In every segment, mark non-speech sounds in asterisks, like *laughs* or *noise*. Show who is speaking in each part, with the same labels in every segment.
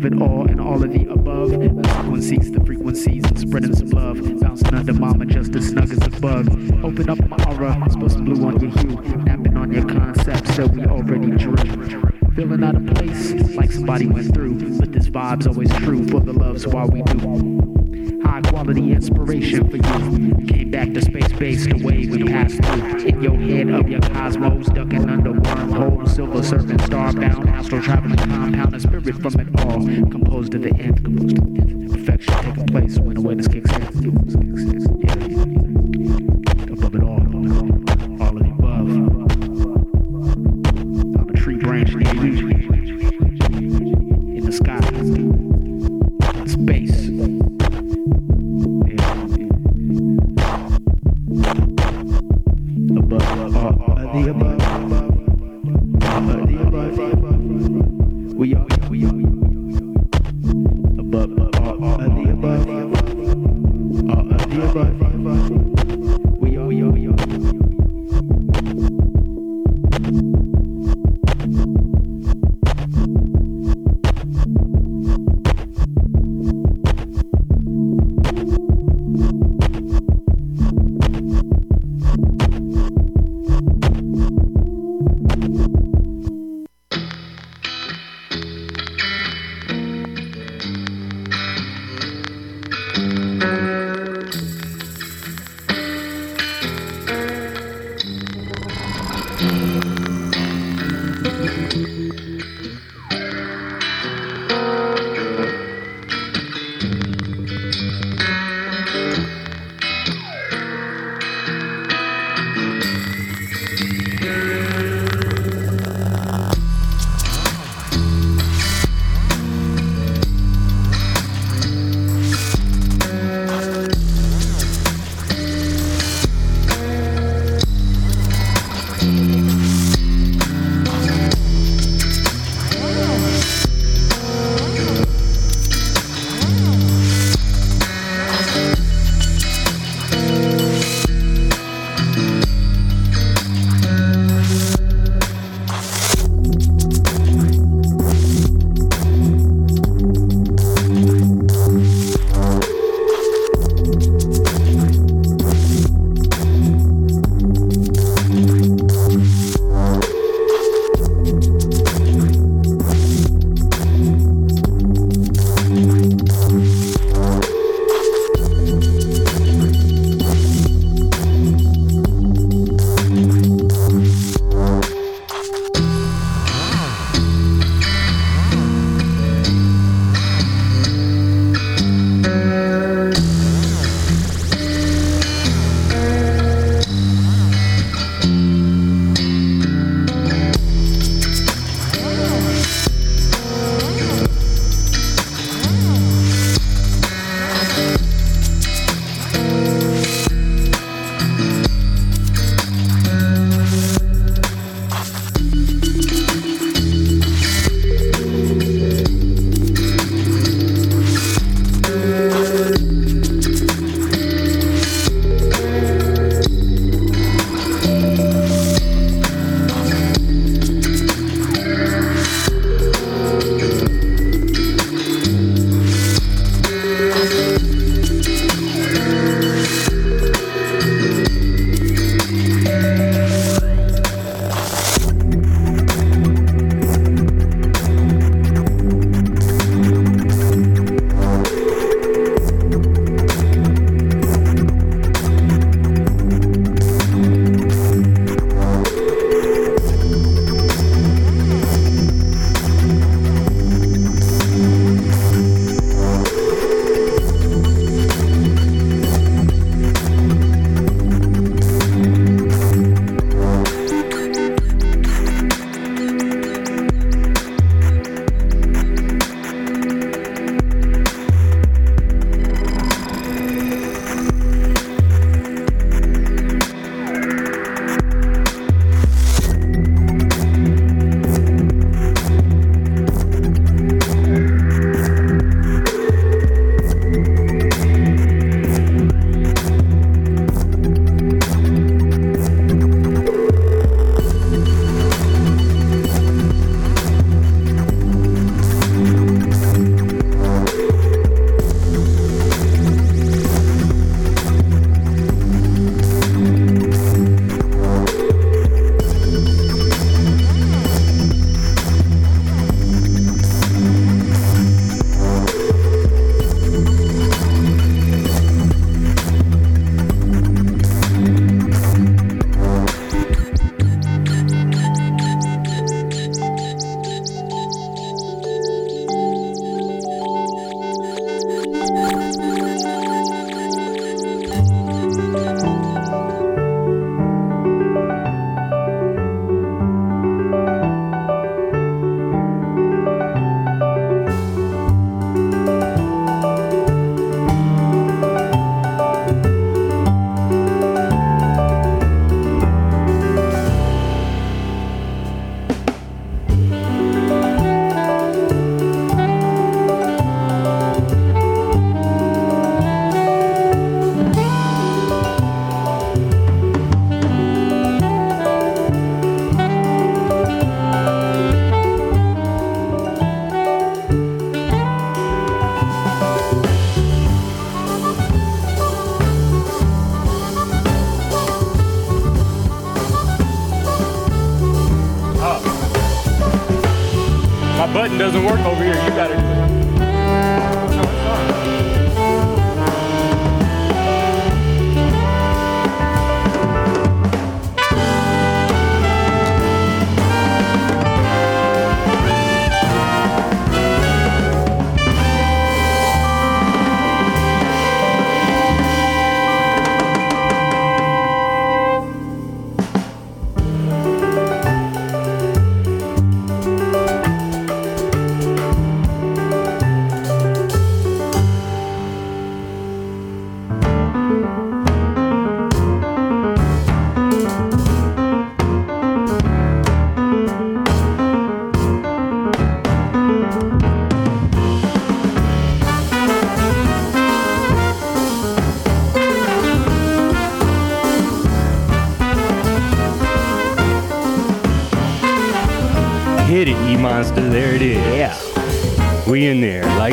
Speaker 1: Above it all and all of the above. Frequencies, the frequencies, and spreading some love. Bouncing under mama just as snug as a bug. Open up my aura, spill some blue on your hue. Napping on your concepts that we already drew. Feeling out of place, like somebody went through. But this vibe's always true for the loves while we do. High quality inspiration for you. Came back to space base the way we passed through. In your head of your cosmos, ducking under wormhole, silver serpent, starbound, astral traveling compound, a spirit from it all. Composed of the end, composed the end. Perfection taking place when awareness kicks in.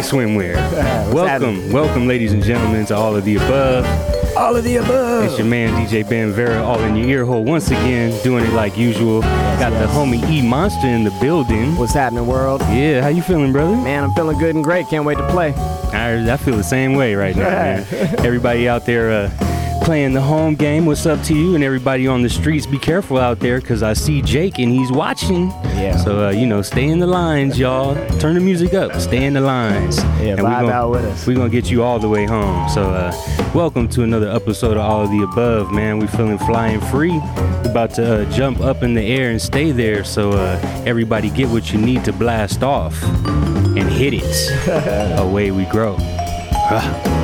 Speaker 2: Swimwear. *laughs* Welcome,
Speaker 3: happening?
Speaker 2: welcome, ladies and gentlemen, to all of the above.
Speaker 3: All of the above.
Speaker 2: It's your man DJ Ben Vera, all in your ear hole once again, doing it like usual. Got the homie E Monster in the building.
Speaker 3: What's happening, world?
Speaker 2: Yeah, how you feeling, brother?
Speaker 3: Man, I'm feeling good and great. Can't wait to play.
Speaker 2: I, I feel the same way right now, man. *laughs* Everybody out there uh, playing the home game, what's up to you? And everybody on the streets, be careful out there because I see Jake and he's watching.
Speaker 3: Yeah.
Speaker 2: So, uh, you know, stay in the lines, y'all. Turn the music up, stay in the lines.
Speaker 3: Yeah,
Speaker 2: and
Speaker 3: vibe
Speaker 2: gon-
Speaker 3: out with us.
Speaker 2: We're going to get you all the way home. So, uh, welcome to another episode of All of the Above, man. We feeling flying free. We About to uh, jump up in the air and stay there. So, uh, everybody get what you need to blast off and hit it. *laughs* Away we grow. *laughs*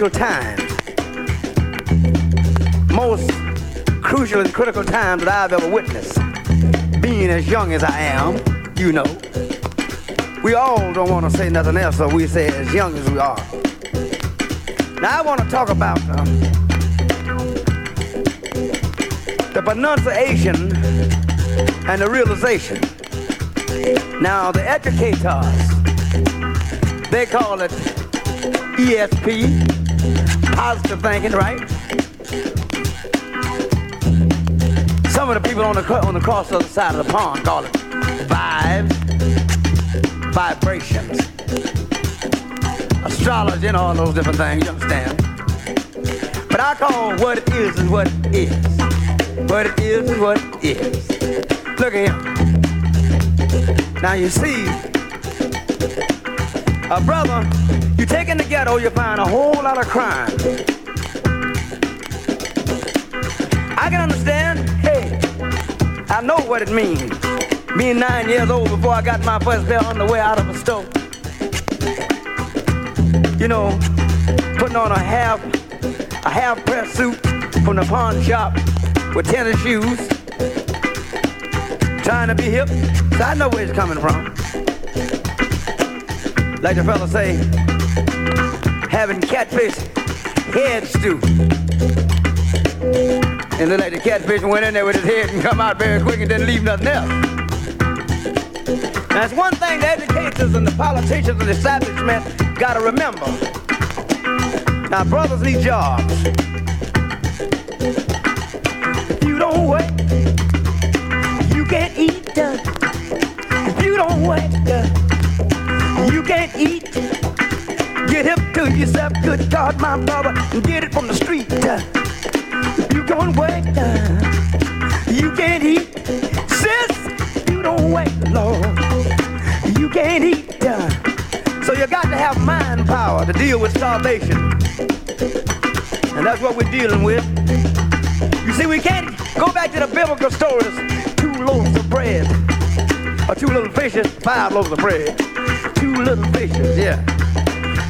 Speaker 4: crucial time. Most crucial and critical time that I've ever witnessed. Being as young as I am, you know. We all don't want to say nothing else, so we say as young as we are. Now I want to talk about uh, the pronunciation and the realization. Now the educators, they call it ESP, positive thinking, right? Some of the people on the on the cross other side of the pond call it vibes, vibrations, astrology, and all those different things. You understand? But I call what it is is what it is. What it is is what it is. Look at him. Now you see, a brother, you take in the ghetto, you find a whole lot of crime. I can understand, hey, I know what it means. Being nine years old before I got my first pair on the way out of a store. You know, putting on a half, a half press suit from the pawn shop with tennis shoes, trying to be hip. So I know where it's coming from. Like the fella say, having catfish head stew. And look like the catfish went in there with his head and come out very quick and didn't leave nothing else. It's one thing the educators and the politicians and the establishment gotta remember. Now brothers need jobs. If you don't work, you can't eat. If you don't work, you can't eat. Get hip to yourself, good God, my brother, and get it from the street. you don't uh, you can't eat. Sis, you don't work, Lord, you can't eat. So you got to have mind power to deal with starvation. And that's what we're dealing with. You see, we can't go back to the biblical stories. Two loaves of bread, or two little fishes, five loaves of bread. Little fishes, yeah,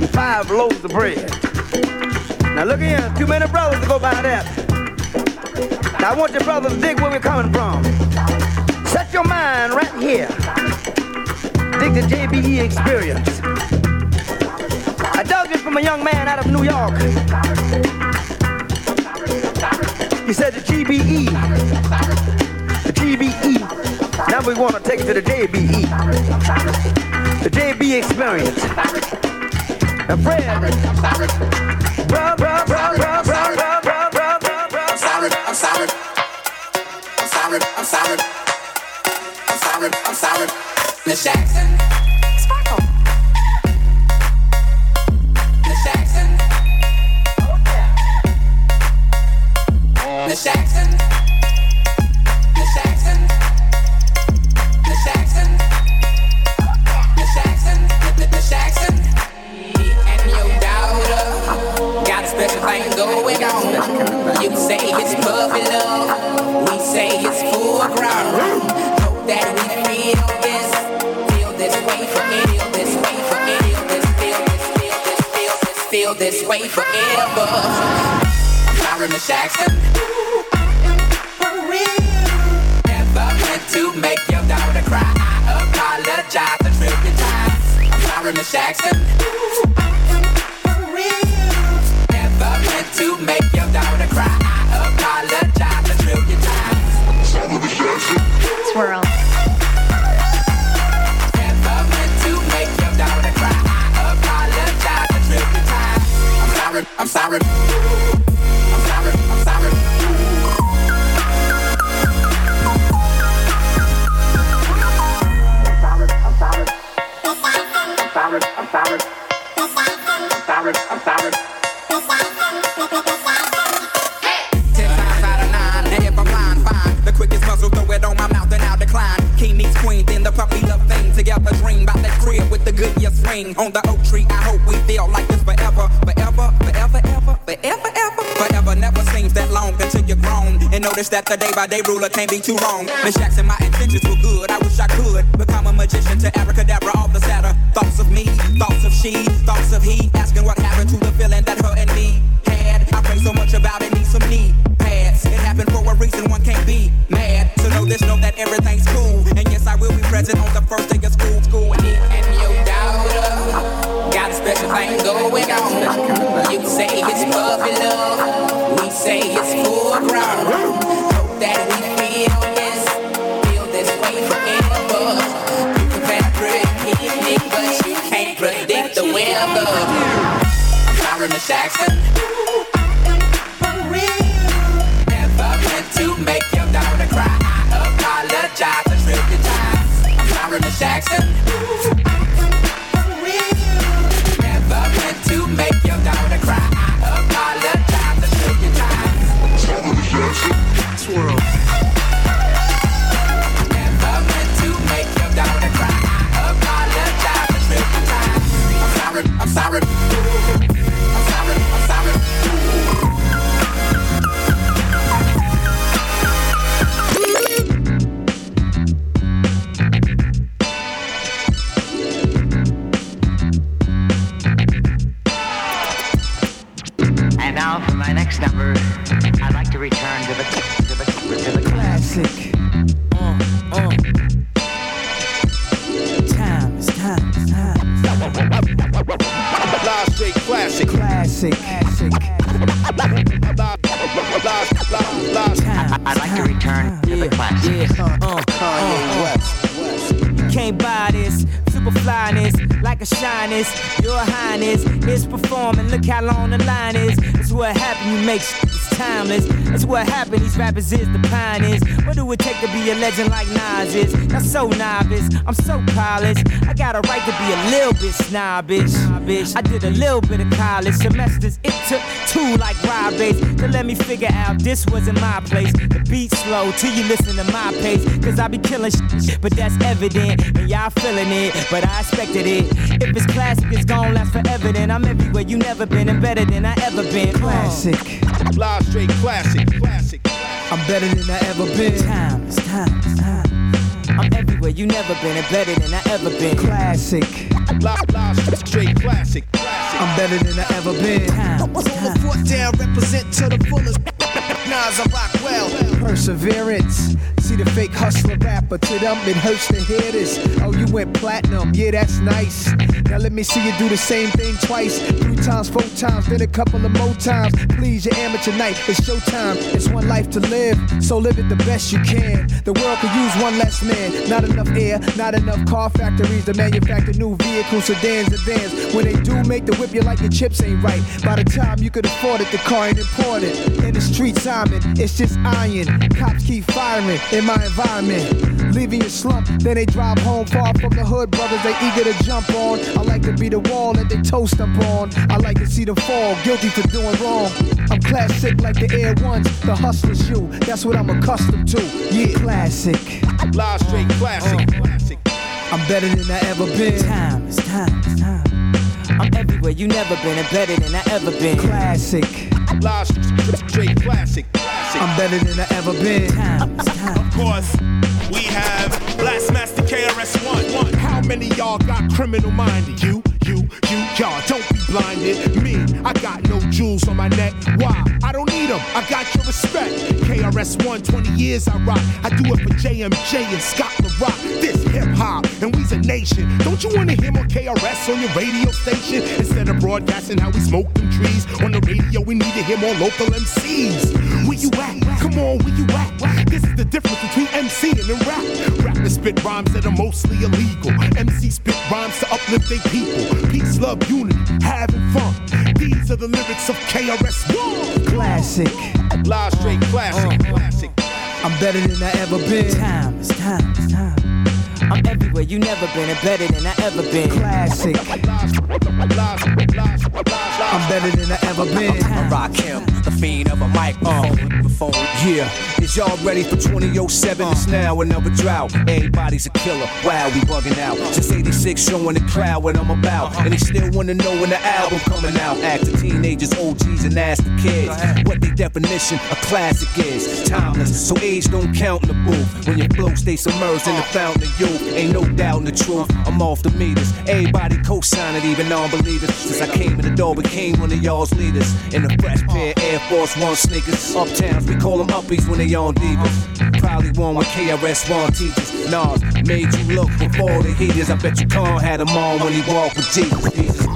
Speaker 4: and five loaves of bread. Now look here, too many brothers to go by that. Now I want your brothers to dig where we're coming from. Set your mind right here. Dig the JBE experience. I dug it from a young man out of New York. He said the GBE. The GBE. Now we want to take it to the JBE. The JB experience. Now Fred. Bruh, bruh, bruh, bruh, bruh, bruh, bruh, bruh, bruh, bruh.
Speaker 5: I'm sorry, I'm sorry. I'm sorry, I'm sorry. I'm sorry, I'm sorry. Miss Jackson. Sparkle. Miss Jackson. Oh, Miss Jackson. Say it's puppy love, we say it's full grown. Hope that we feel this, feel this way for feel this way for feel this, feel this, feel this, feel this, feel this way forever. Miss Jackson. Never meant to make your daughter cry. I apologize a trillion times. I'm Miss Jackson. I'm sorry. I'm sorry, I'm sorry. I'm sorry, I'm sorry. I'm sorry. The puppy love thing. Together dream about that crib with the good swing. On the oak tree, I hope we feel like grown. And notice that the day by day ruler can't be too wrong. Miss Jackson, my intentions were good. I wish I could become a magician to abracadabra Jackson.
Speaker 6: Now for my next number, I'd like to return to the to the to the
Speaker 7: Classic. Uh, uh. Time is time is time.
Speaker 8: Live straight classic.
Speaker 7: Classic. Classic.
Speaker 6: I'd like to return to the classics.
Speaker 7: Yeah. Uh, uh,
Speaker 8: Kanye West.
Speaker 7: You can't buy this. Super flyness, like a shyness. Your highness is performing. Look how long the line is. That's what happened. You make that's timeless. That's what happened. These rappers is the pioneers. What do it take to be a legend like Nas is? Not so novice. I'm so polished. I got a right to be a little bit snobbish. I did a little bit of college semesters. It took two like Rob Base to let me figure out this wasn't my place. The beat slow till you listen to my pace. Cause I be killing shit, but that's evident. And y'all feeling it, but I expected it. If it's classic, it's gonna last forever. Then I'm everywhere you never been and better than I ever been. Classic.
Speaker 8: Live straight classic. Classic.
Speaker 7: I'm better than I ever been. Time is time is time. I'm everywhere you never been and better than I ever been. Classic.
Speaker 8: Live, live straight classic. Classic.
Speaker 7: I'm better than I ever been. Time is time.
Speaker 9: Foot down, represent to the fullest. Nas, I rock well.
Speaker 7: Perseverance. See the fake hustler rapper. To them, it hurts to hear this. Oh, you went platinum. Yeah, that's nice. Now let me see you do the same thing twice. Three times, four times, then a couple of more times. Please, your amateur night. It's showtime. It's one life to live. So live it the best you can. The world could use one less man. Not enough air, not enough car factories to manufacture new vehicles, sedans, and vans. When they do make the whip, you like your chips ain't right. By the time you could afford it, the car ain't imported. In the street, Simon, it's just iron. Cops keep firing in my environment. Leaving your slump, then they drive home far from the hood. Brothers, they eager to jump on. I like to be the wall that they toast up on. I like to see them fall, guilty for doing wrong. I'm classic like the Air Ones, the hustler's you. That's what I'm accustomed to. Yeah, classic.
Speaker 8: Live straight classic. Classic.
Speaker 7: I'm better than I ever been. Time it's time it's time. I'm everywhere you never been and better than I ever been. Classic.
Speaker 8: Straight classic. classic.
Speaker 7: I'm better than I ever been.
Speaker 10: Of course, we have Blastmaster. KRS-One. How many y'all got criminal minded? You, you, you, y'all. Don't be blinded. Me, I got no jewels on my neck. Why? I don't need them. I got your respect. KRS-One, 20 years I rock. I do it for JMJ and Scott La Rock. This hip hop, and we's a nation. Don't you wanna hear more KRS on your radio station? Instead of broadcasting how we smoke them trees on the radio, we need to hear more local MCs. Where you at? Come on, where you at? This is the difference between MC and rap. Rap and spit rhymes that are mostly illegal. MC spit rhymes to uplift their people. Peace, love, unity, having fun. These to the lyrics of KRS-One.
Speaker 7: Classic.
Speaker 8: Live straight classic, uh-huh. classic.
Speaker 7: I'm better than I ever been.
Speaker 4: Time, it's time, it's time. I'm everywhere you never been and better than I ever been.
Speaker 7: Classic. I'm better than I ever been.
Speaker 9: I Rakim, the fiend of a microphone. phone.
Speaker 11: Yeah, is y'all ready for 2007? It's uh. now another drought. Everybody's a killer. Wow, we bugging out. Since 86, showing the crowd what I'm about. Uh-huh. And they still wanna know when the album coming out. Ask the teenagers, OGs, and ask the kids what their definition of classic is. Timeless, so age don't count in the booth. When your flow stay submerged in the fountain of youth, ain't no doubt in the truth. I'm off the meters. Everybody co-sign it, even non-believers. Since I came in the door, became one of y'all's leaders. In a fresh pair Air Force One sneakers. Uptowns, we call them uppies when they on divas. Probably one with KRS-One teachers. Nas made you look before the heaters. I bet you Khan had them on when he walked with Jesus.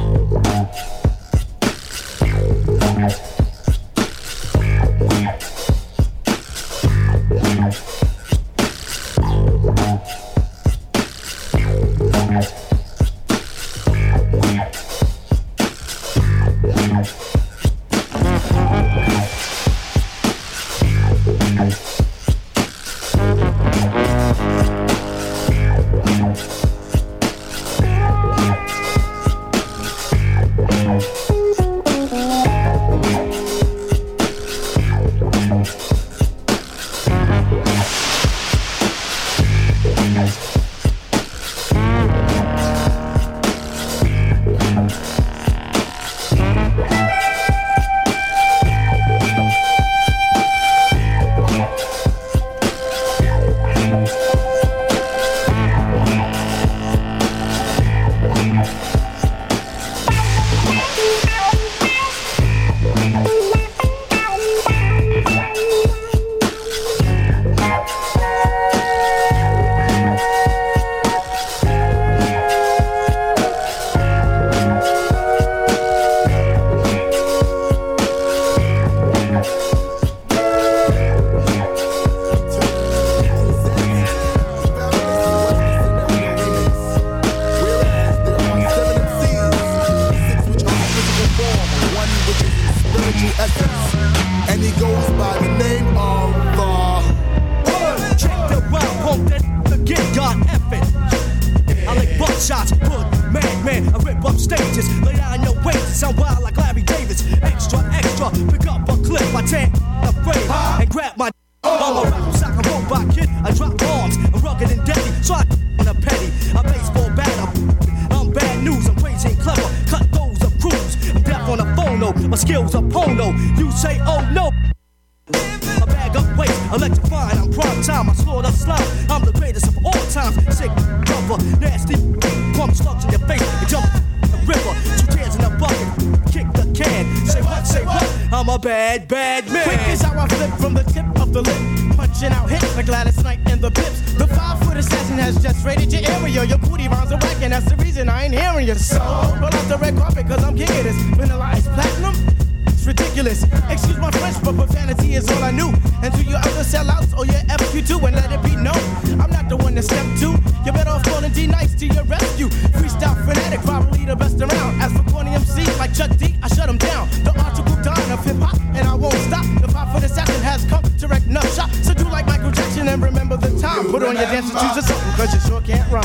Speaker 12: Put on your dancing shoes or something, cause you sure can't rhyme.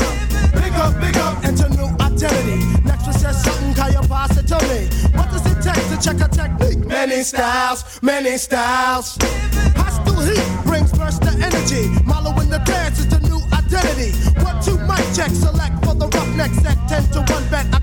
Speaker 10: Big up, big up, into new identity. Next one says something, call your pass it to me? What does it take to check a technique? Many styles, many styles. Hostile heat brings burst of energy. Malo in the dance is the new identity. One, two, mic check, select for the roughneck set. Ten to one bet, I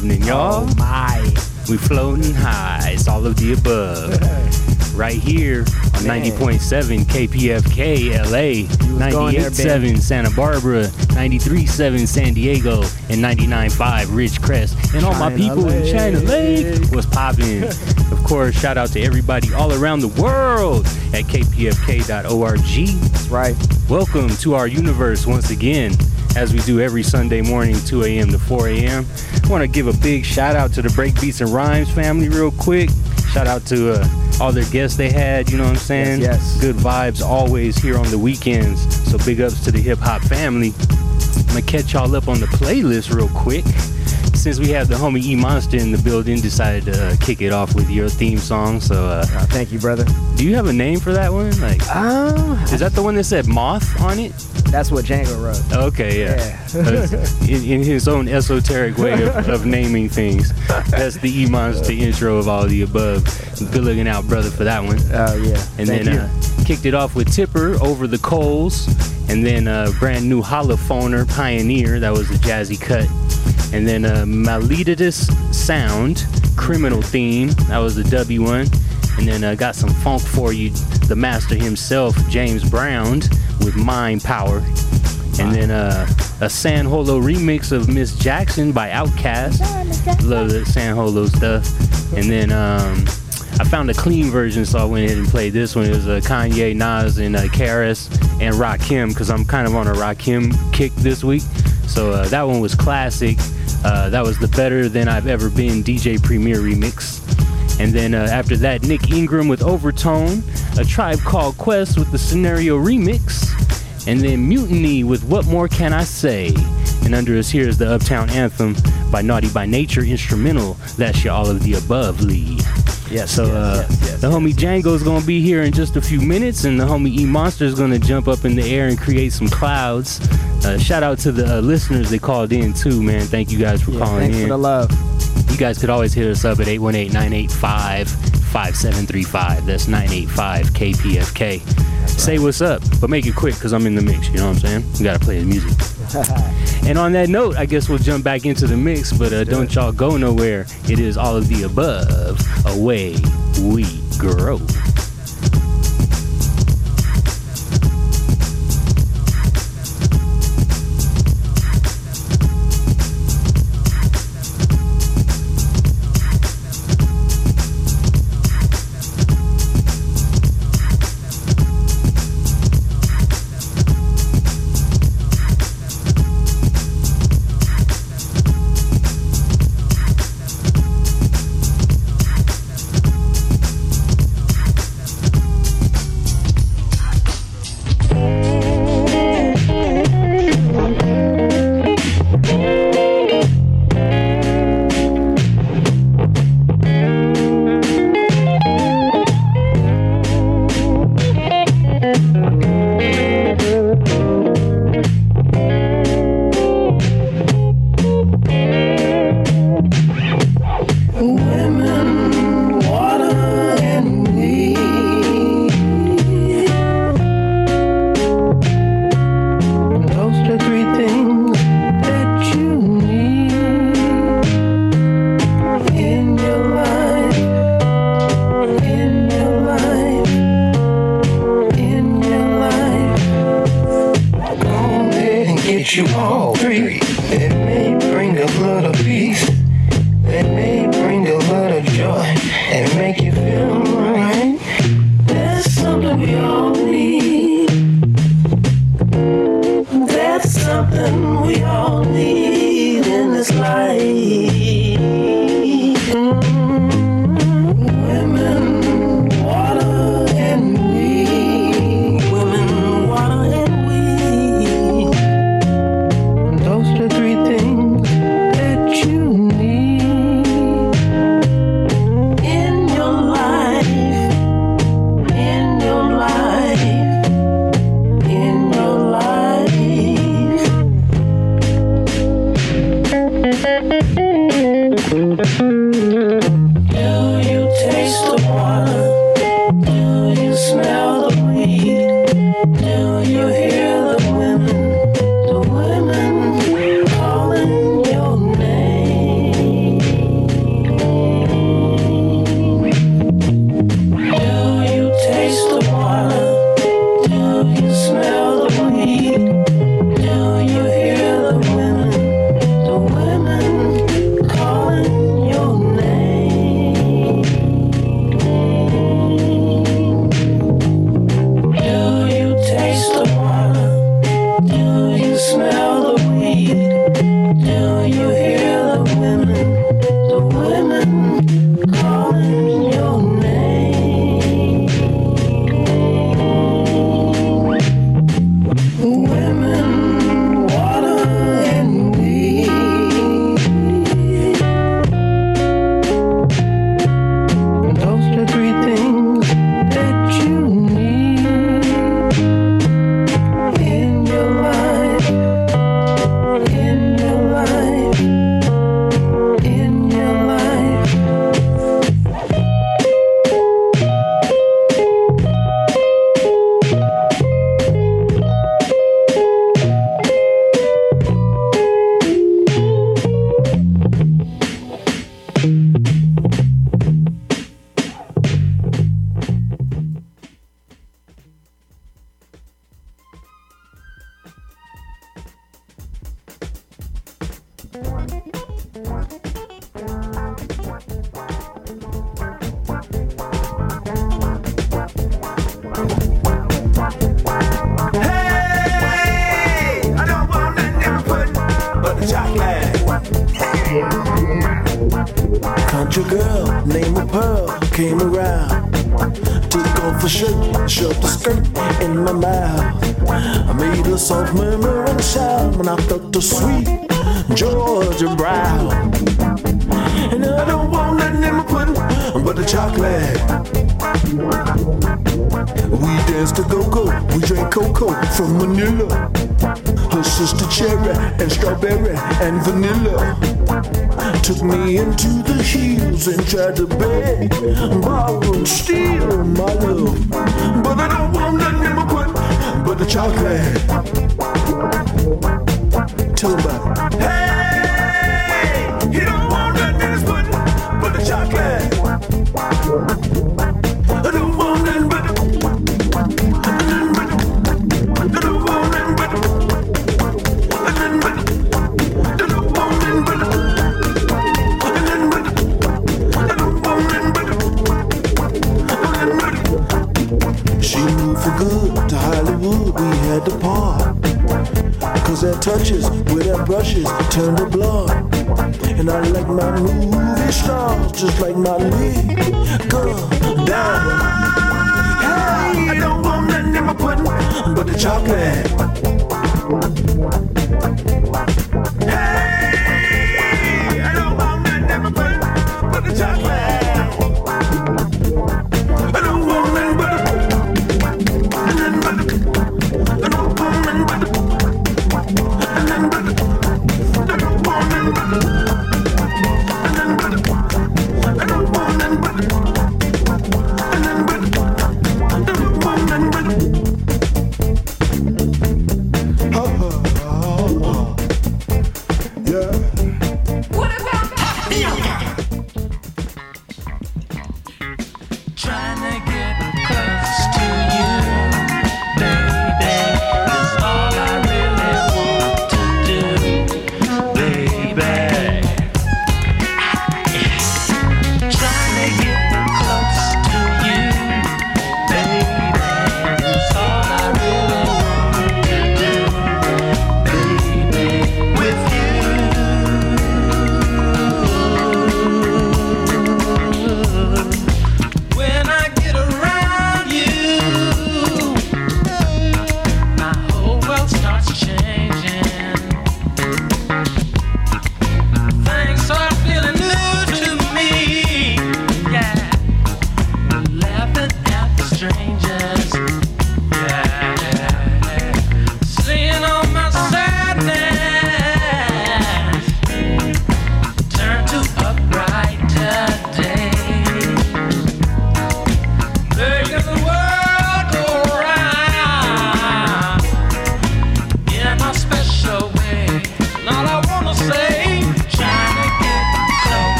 Speaker 2: happening, y'all?
Speaker 13: Oh my.
Speaker 2: We floating high. It's all of the above. *laughs* right here on 90.7 KPFK LA,
Speaker 13: going there,
Speaker 2: 98.7 Santa Barbara, 93.7 San Diego, and 99.5 Ridgecrest. And all my
Speaker 13: China
Speaker 2: people in China
Speaker 13: Lake.
Speaker 2: Lake was popping. *laughs* of course, shout out to everybody all around the world at kpfk.org.
Speaker 13: That's right.
Speaker 2: Welcome to our universe once again, as we do every Sunday morning, 2 a.m. to 4 a.m. I want to give a big shout out to the Breakbeats and Rhymes family, real quick. Shout out to uh, all their guests they had, you know what I'm saying?
Speaker 13: Yes, yes.
Speaker 2: Good vibes always here on the weekends. So big ups to the hip hop family. I'm gonna catch y'all up on the playlist real quick. Since we have the homie E Monster in the building, decided to uh, kick it off with your theme song. So, uh,
Speaker 13: Oh, thank you, brother.
Speaker 2: do you have a name for that one? Like,
Speaker 13: Um,
Speaker 2: is that the one that said Moth on it?
Speaker 13: That's what Django wrote.
Speaker 2: Okay, yeah.
Speaker 13: Yeah.
Speaker 2: Uh, in, in his own esoteric way of, of naming things. That's the E Monster intro of all the above. Good looking out, brother, for that one.
Speaker 13: Oh yeah.
Speaker 2: And
Speaker 13: thank
Speaker 2: then uh, kicked it off with Tipper over the coals. And then uh, brand new holophoner Pioneer. That was a jazzy cut. And then uh, Maleditus Sound, criminal theme. That was the W one. And then uh, got some funk for you. The master himself, James Brown, with Mind Power. And then uh, a San Holo remix of Miss Jackson by Outkast. Love the San Holo stuff. And then um, I found a clean version, so I went ahead and played this one. It was uh, Kanye, Nas, and uh, KRS and Rakim, because I'm kind of on a Rakim kick this week. So uh, that one was classic. Uh, that was the Better Than I've Ever Been DJ Premier remix. And then uh, after that, Nick Ingram with Overtone, a tribe called Quest with the Scenario remix, and then Mutiny with What More Can I Say? And under us here is the Uptown Anthem by Naughty by Nature instrumental. That's your all of the above, Lee.
Speaker 13: Yeah,
Speaker 14: So uh, the homie Django's gonna be here in just a few minutes, and the homie E Monster's gonna jump up in the air and create some clouds. Uh, shout out to the uh, listeners that called in too, man. Thank you guys for calling
Speaker 13: Thanks
Speaker 14: in.
Speaker 13: Thanks for the love.
Speaker 14: You guys could always hit us up at 818-985-5735. That's 985 KPFK. Say what's up, but make it quick because I'm in the mix. You know what I'm saying? We gotta play the music. *laughs* and on that note, I guess we'll jump back into the mix. But uh, don't y'all go nowhere. It is all of the above. Away we grow.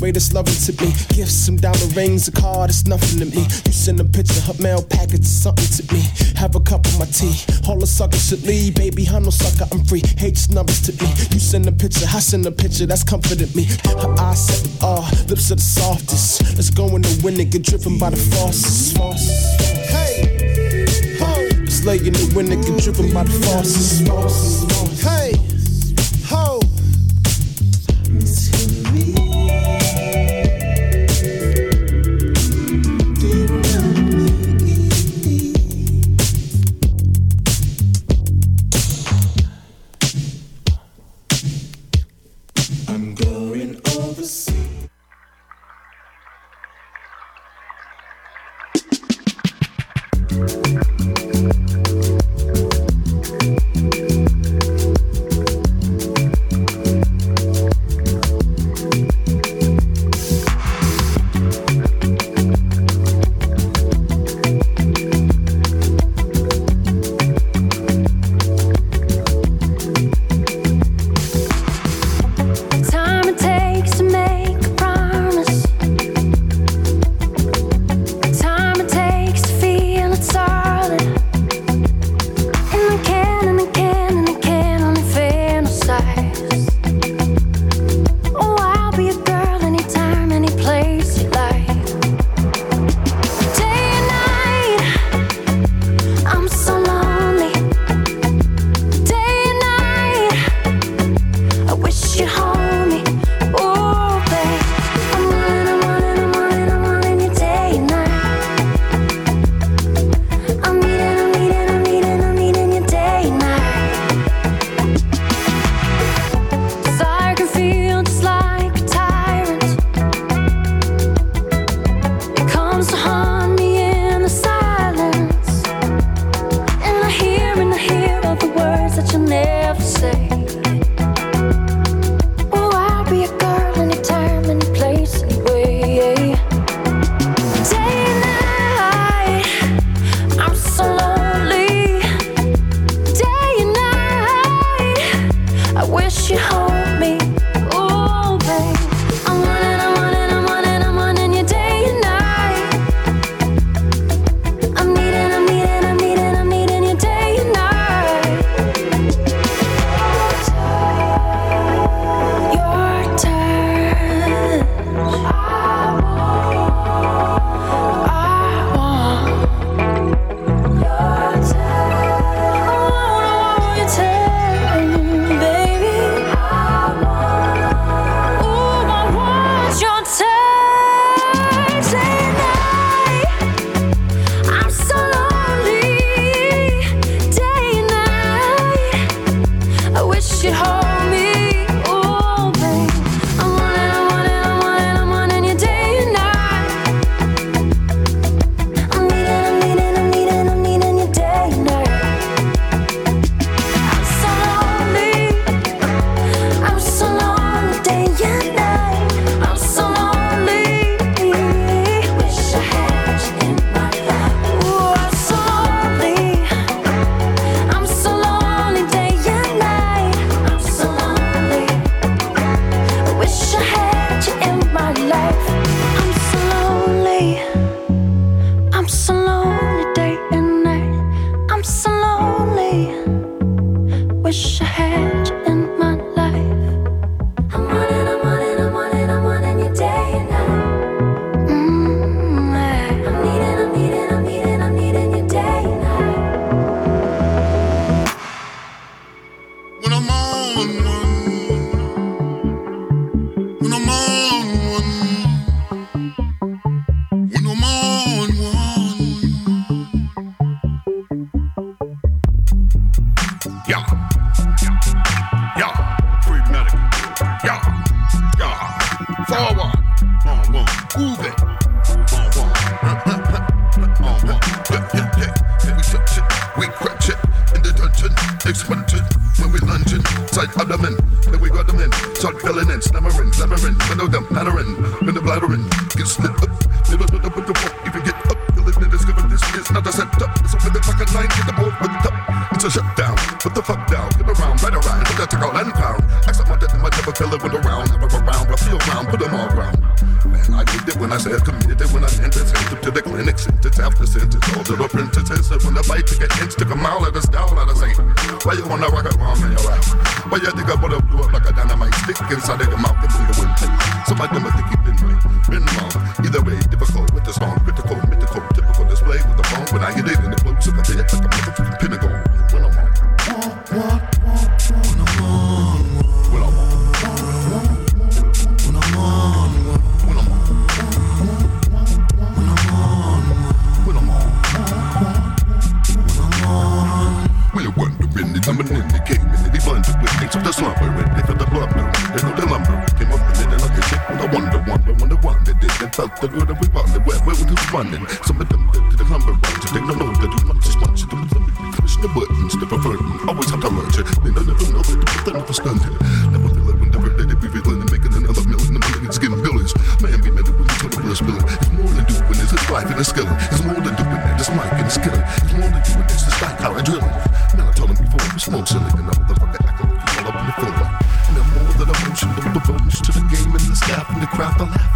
Speaker 15: greatest lover to me.
Speaker 7: Gifts, some dollar rings, a car, it's nothing to me. You send a picture, her mail package, something to me. Have a cup of my tea, all a sucker should leave. Baby, I'm no sucker, I'm free. Hates numbers to me. You send a picture, I send a picture, that's comforted me. Her eyes set ah, uh, lips are the softest. Let's go in the wind and get driven by the forces. Hey, ho. Let's lay in the wind and get driven by the
Speaker 16: forces. is willing. It's more than doing it's a life and a skillin'. It's more than doing that, it's mic and a killin'. It's more than doing this, it's like out and drillin'. Melatonin before you smoke, silly, and all the fucking alcohol you all up in the filler. And I'm more than a motion, but the bones to the game and the staff and the craft, I laugh.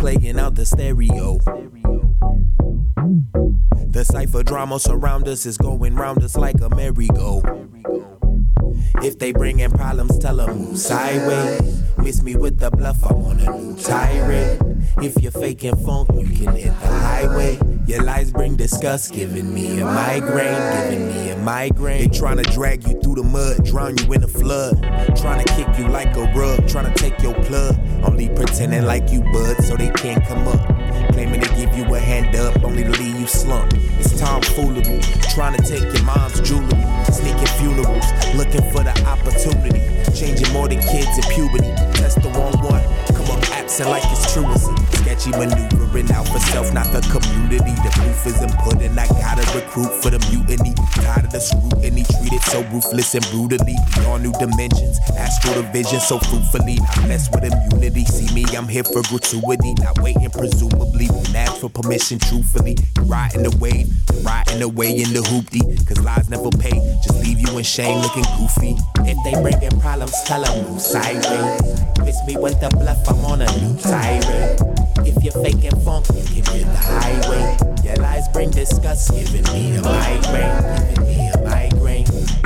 Speaker 16: Playing
Speaker 17: out the stereo. The cipher drama surround us is going round us like a merry-go. If they bringin' problems, tell them sideways. Miss me with the bluff, I'm on a new tirade. If you're faking funk, you can hit the highway. Your lies bring disgust, giving me a migraine, giving me a migraine. They tryna drag you through the mud, drown you in the flood. Tryna kick you like a rug, tryna take your plug. Only pretending like you bud so they can't come up. Claiming to give you a hand up, only to leave you slumped. It's tomfoolery, trying to take your mom's jewelry. Sneaking funerals, looking for the opportunity. Changing more than kids in puberty. Test the wrong one, come up absent like it's truancy. Sketchy maneuvering out for self, not the community. The proof is in. I gotta recruit for the mutiny. Tired of the scrutiny, treated so ruthless and brutally. Beyond new dimensions, astral division so fruitfully. Not mess with immunity. See me, I'm here for gratuity. Not waiting, presumably. Ask for permission, truthfully. Riding the wave, riding away in the hoopty. Cause lies never pay, just leave you in shame looking goofy. If they bringin' problems, tell them move sideways. Miss me with the bluff, I'm on a new tirade. You're faking funk, you me the highway. Your lies bring disgust, giving me a migraine. Giving me a migraine.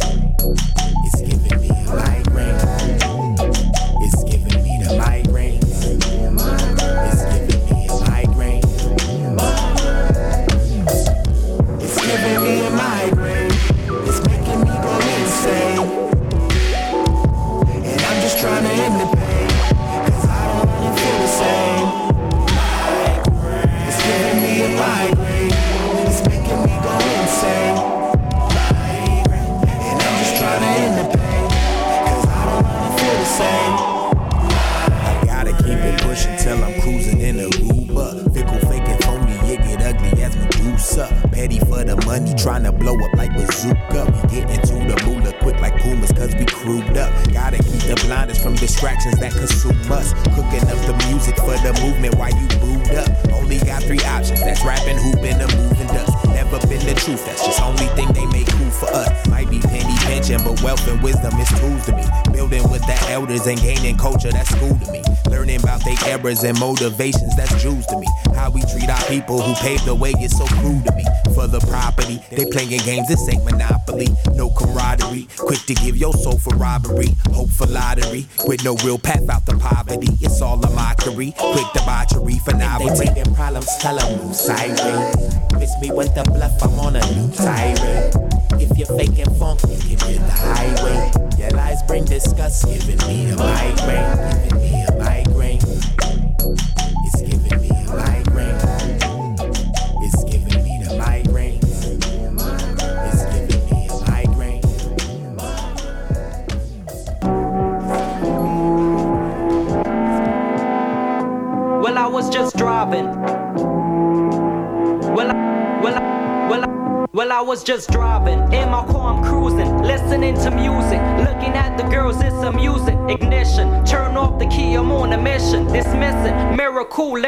Speaker 17: Motivations, that's Jews to me. How we treat our people who paved the way is so crude to me. For the property, they playing games, this ain't monopoly. No camaraderie, quick to give your soul for robbery. Hope for lottery, with no real path out to poverty. It's all a mockery, quick debauchery for novelty. They bringing problems, tell them move sideways. Miss me with the bluff, I'm on a new tirade. If you're faking funk, give you can the highway. Your lies bring disgust, giving me a migraine. Giving me a migraine.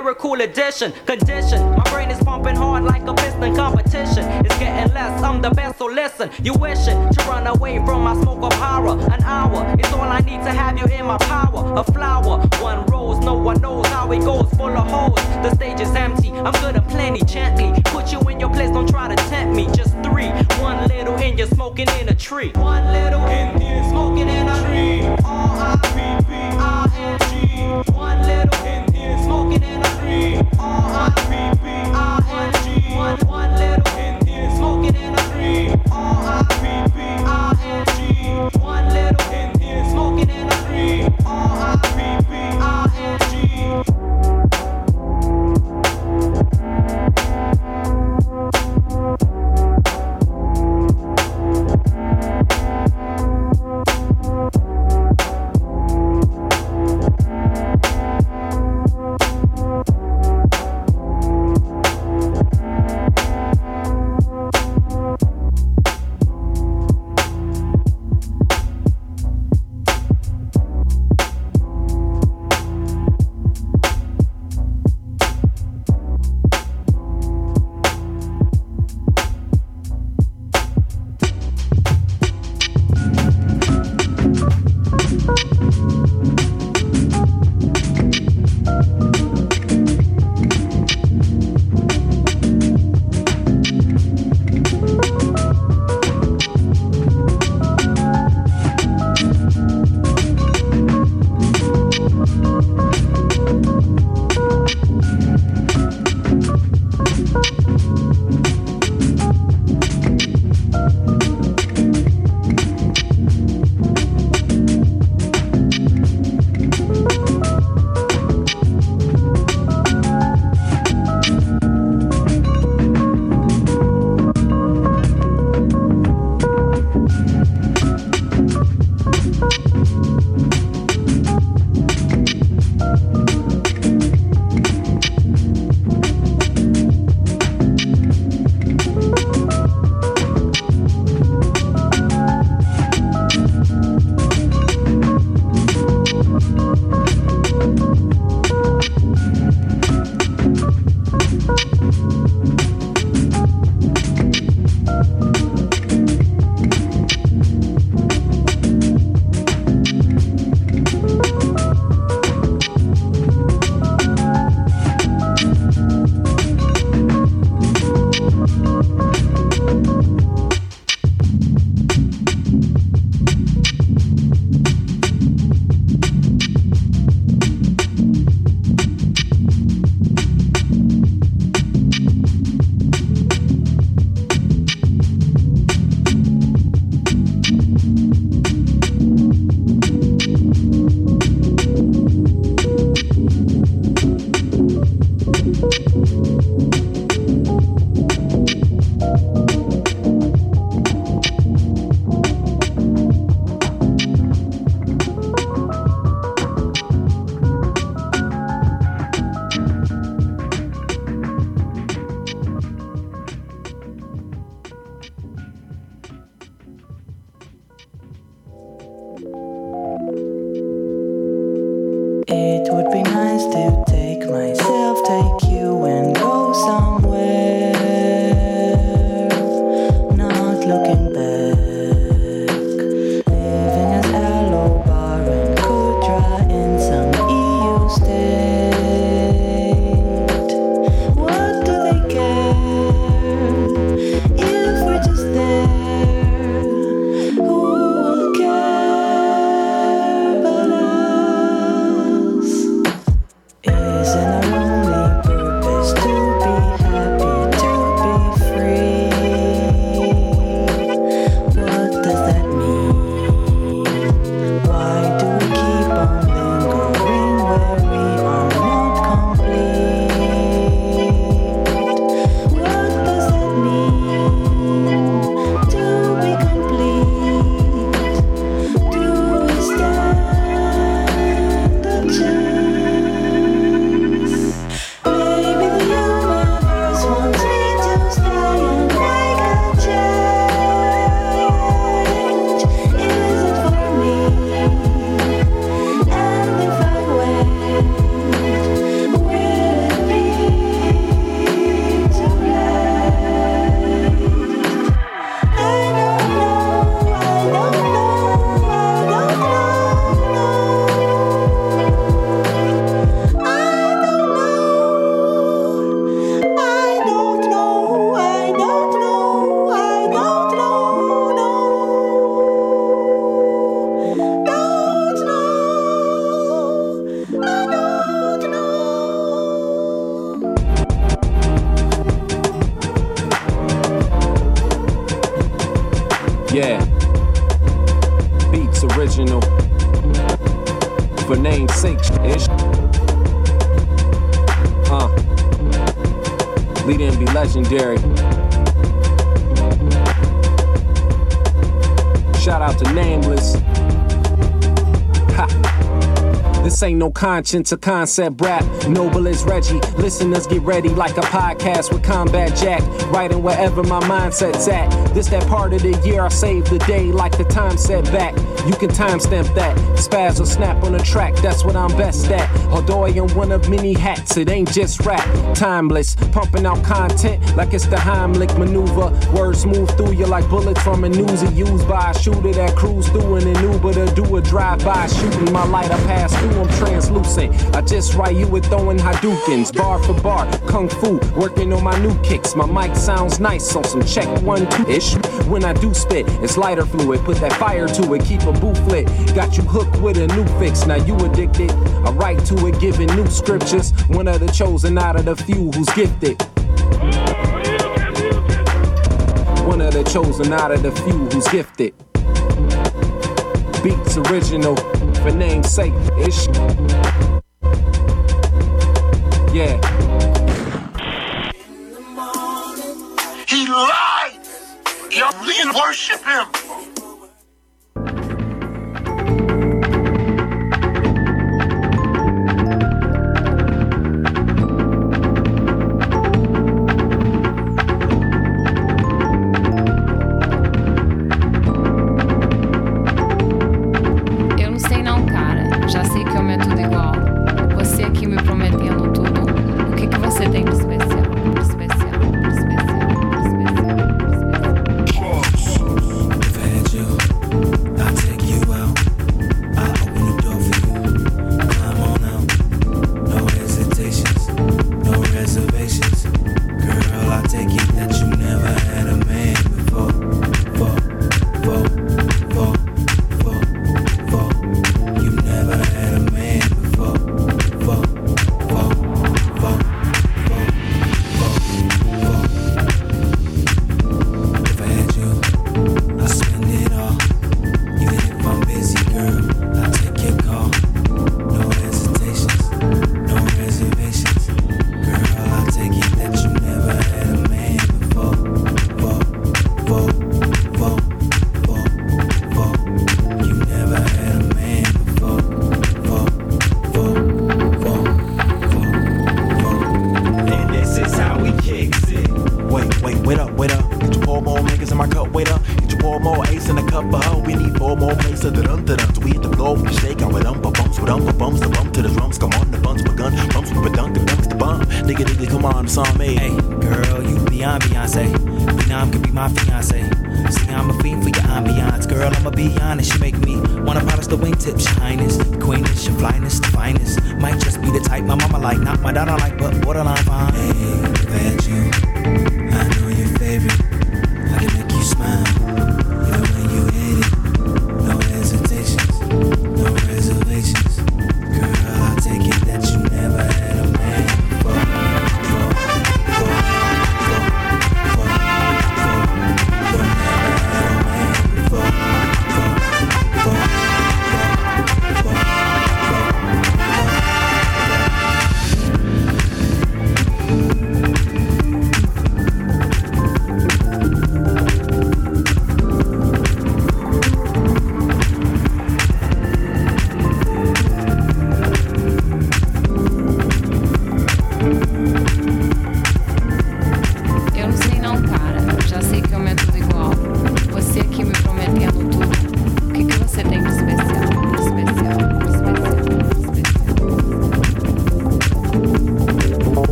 Speaker 18: Miracle, addition. Condition, my brain is pumping hard like a piston competition. It's getting less, I'm the best, so listen. You wishing to run away from my smoke of horror. An hour is all I need to have you in my power. A flower, one rose, no one knows how it goes. Full of holes, the stage is empty. I'm good at plenty, gently. Put you in your place, don't try to tempt me. Just three, one little and you're smoking in a tree. One little and you're smoking in a tree. R-I-P-P-I-N-G.
Speaker 19: Conscience a concept rap. Noble as Reggie. Listeners get ready like a podcast with Combat Jack. Writing wherever my mindset's at. This that part of the year I save the day like the time set back. You can timestamp that. Spaz or snap on a track, that's what I'm best at. Although I am one of many hats, it ain't just rap. Timeless, pumping out content like it's the Heimlich maneuver. Words move through you like bullets from a Uzi used by a shooter that cruise through in an Uber to do a drive-by shooting. My light I pass through, I'm translucent. I just write you with throwing Hadoukens, bar for bar, kung fu, working on my new kicks. My mic sounds nice on some check one two ish. When I do spit, it's lighter fluid, put that fire to it, keep a booth lit. Got you hooked with a new fix, now you addicted. I write to it, giving new scriptures. One of the chosen out of the few who's gifted. One of the chosen out of the few who's gifted. Beats original, for namesake ish. Yeah.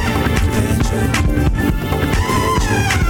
Speaker 20: Picture, picture.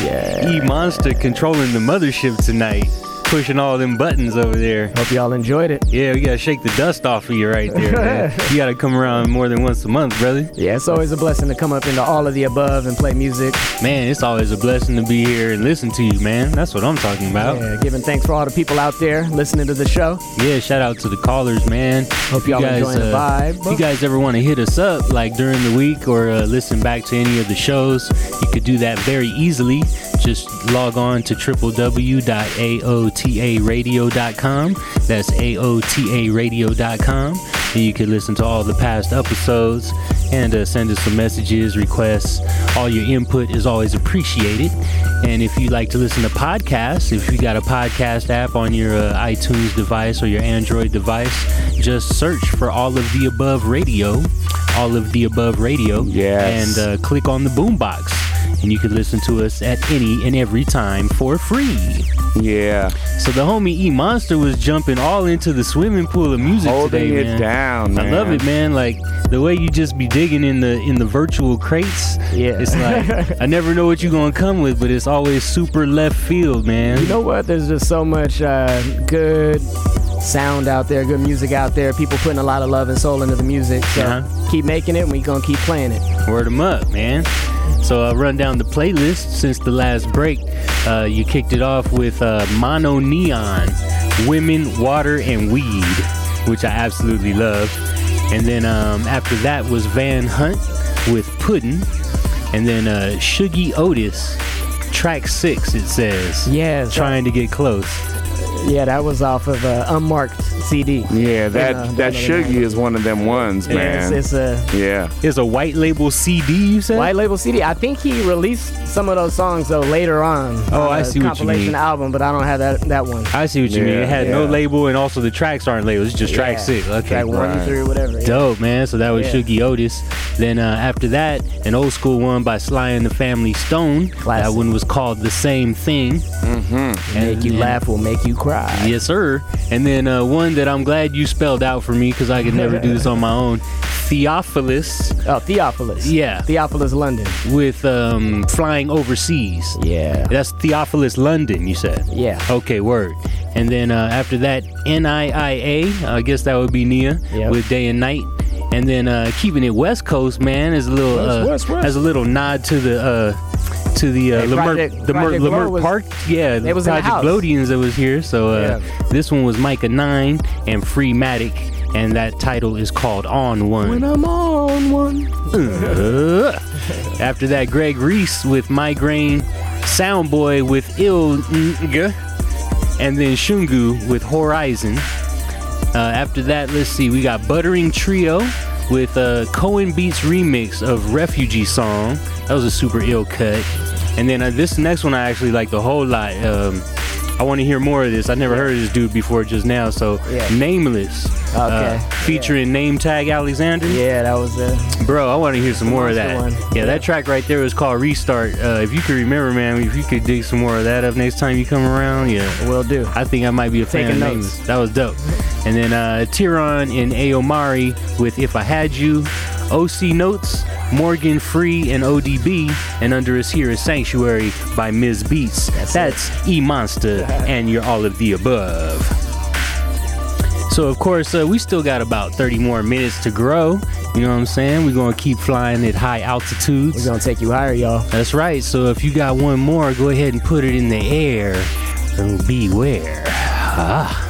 Speaker 20: Yes.
Speaker 2: E Monster controlling the mothership tonight, pushing all them buttons over there.
Speaker 20: Hope y'all enjoyed it.
Speaker 2: Yeah, we gotta shake the dust off of you right there. Man. *laughs* you gotta come around more than once a month, brother.
Speaker 20: Yeah, it's always a blessing to come up into all of the above and play music.
Speaker 2: Man, it's always a blessing to be here and listen to you, man. That's what I'm talking about.
Speaker 20: Yeah, giving thanks for all the people out there listening to the show.
Speaker 2: Yeah, shout out to the callers, man.
Speaker 20: Hope y'all enjoying the vibe.
Speaker 2: If you guys ever want to hit us up, like during the week, or uh, listen back to any of the shows, you could do that very easily. Just log on to www.aotaradio.com. That's aotaradio.com. and you can listen to all the past episodes and uh, send us some messages, requests. All your input is always appreciated. And if you like to listen to podcasts, if you got a podcast app on your uh, iTunes device or your Android device, just search for All of the Above Radio, All of the Above Radio,
Speaker 21: Yes.
Speaker 2: and uh, click on the boombox. And you can listen to us at any and every time for free.
Speaker 21: Yeah.
Speaker 2: So the homie E Monster was jumping all into the swimming pool of music
Speaker 21: Holding
Speaker 2: today,
Speaker 21: it
Speaker 2: man. I love it, man. Like the way you just be digging in the in the virtual crates.
Speaker 13: Yeah.
Speaker 2: It's like *laughs* I never know what you're gonna come with, but it's always super left field, man.
Speaker 13: You know what? There's just so much uh, good sound out there, good music out there. People putting a lot of love and soul into the music. So
Speaker 2: Uh-huh.
Speaker 13: keep making it, and we gonna keep playing it.
Speaker 2: Word them up, man. So I'll run down the playlist since the last break. Uh, you kicked it off with uh, Mono Neon, Women, Water, and Weed, which I absolutely love. And then um, after that was Van Hunt with Puddin'. And then uh, Shuggy Otis, track six, it says.
Speaker 13: Yeah.
Speaker 2: Trying to get close.
Speaker 13: Yeah, that was off of a unmarked CD.
Speaker 21: Yeah, that
Speaker 13: uh,
Speaker 21: that
Speaker 13: Donovan
Speaker 21: Shuggy is one of them ones,
Speaker 13: Yeah,
Speaker 21: man.
Speaker 13: it's, it's a
Speaker 21: yeah.
Speaker 2: It's a white label CD, you said?
Speaker 13: white label CD. I think he released some of those songs though later on.
Speaker 2: Oh,
Speaker 13: on
Speaker 2: I
Speaker 13: a
Speaker 2: see what you
Speaker 13: compilation
Speaker 2: mean.
Speaker 13: album, but I don't have that that one.
Speaker 2: I see what you mean. It had no label, and also the tracks aren't labeled. It's just track
Speaker 13: Yeah.
Speaker 2: six. Okay,
Speaker 13: Track one, two, three, whatever. yeah.
Speaker 2: Dope, man. So that was
Speaker 13: Yeah.
Speaker 2: Shuggy Otis. Then uh, after that, an old school one by Sly and the Family Stone. That one was called The Same Thing.
Speaker 21: Mm-hmm.
Speaker 13: Make you laugh will make you cry.
Speaker 2: Yes, sir. And then uh, one that I'm glad you spelled out for me because I could never do this on my own. Theophilus.
Speaker 13: Oh, Theophilus.
Speaker 2: Yeah.
Speaker 13: Theophilus London.
Speaker 2: With um, Flying Overseas.
Speaker 13: Yeah.
Speaker 2: That's Theophilus London, you said?
Speaker 13: Yeah.
Speaker 2: Okay, word. And then uh, after that, NIIA, I guess that would be Nia
Speaker 13: Yep.
Speaker 2: with Day and Night. And then uh, keeping it West Coast, man, is a little uh,
Speaker 13: West, West.
Speaker 2: as a little nod to the uh, to the uh,
Speaker 13: Hey,
Speaker 2: Leimert,
Speaker 13: Project-
Speaker 2: the Mer-
Speaker 13: Project was-
Speaker 2: Park, yeah,
Speaker 13: they was in the
Speaker 2: Project. Glodians that was here. So uh, this one was Micah Nine and Free Matic, and that title is called On One.
Speaker 13: When I'm on one.
Speaker 2: Uh, After that, Greg Reese with Migraine, Soundboy with Ill, and then Shungu with Horizon. Uh, after that, let's see, we got Buttering Trio with uh, Cohen Beats remix of Refugee Song. That was a super ill cut. And then uh, this next one I actually liked a whole lot. Um, I want to hear more of this. I never heard of this dude before just now. So,
Speaker 13: Yeah.
Speaker 2: Nameless.
Speaker 13: Okay.
Speaker 2: uh, featuring Name Tag Alexander.
Speaker 13: Yeah, that was uh,
Speaker 2: Bro, I want to hear some more of that.
Speaker 13: One.
Speaker 2: Yeah, that track right there was called Restart. Uh, if you could remember, man, if you could dig some more of that up next time you come around, yeah.
Speaker 13: Will do.
Speaker 2: I think I might be a fan
Speaker 13: Taking
Speaker 2: of
Speaker 13: notes.
Speaker 2: Nameless. That was dope. And then uh, Tyron and Aomari with If I Had You, OC Notes, Morgan Free, and ODB, and Under Us Here is Sanctuary by Ms. Beats. That's, E Monster, and you're all of the above. So of course, uh, we still got about 30 more minutes to grow. You know what I'm saying? We're gonna keep flying at high altitudes.
Speaker 13: We're gonna take you higher, y'all.
Speaker 2: That's right. So if you got one more, go ahead and put it in the air. And beware. Ah.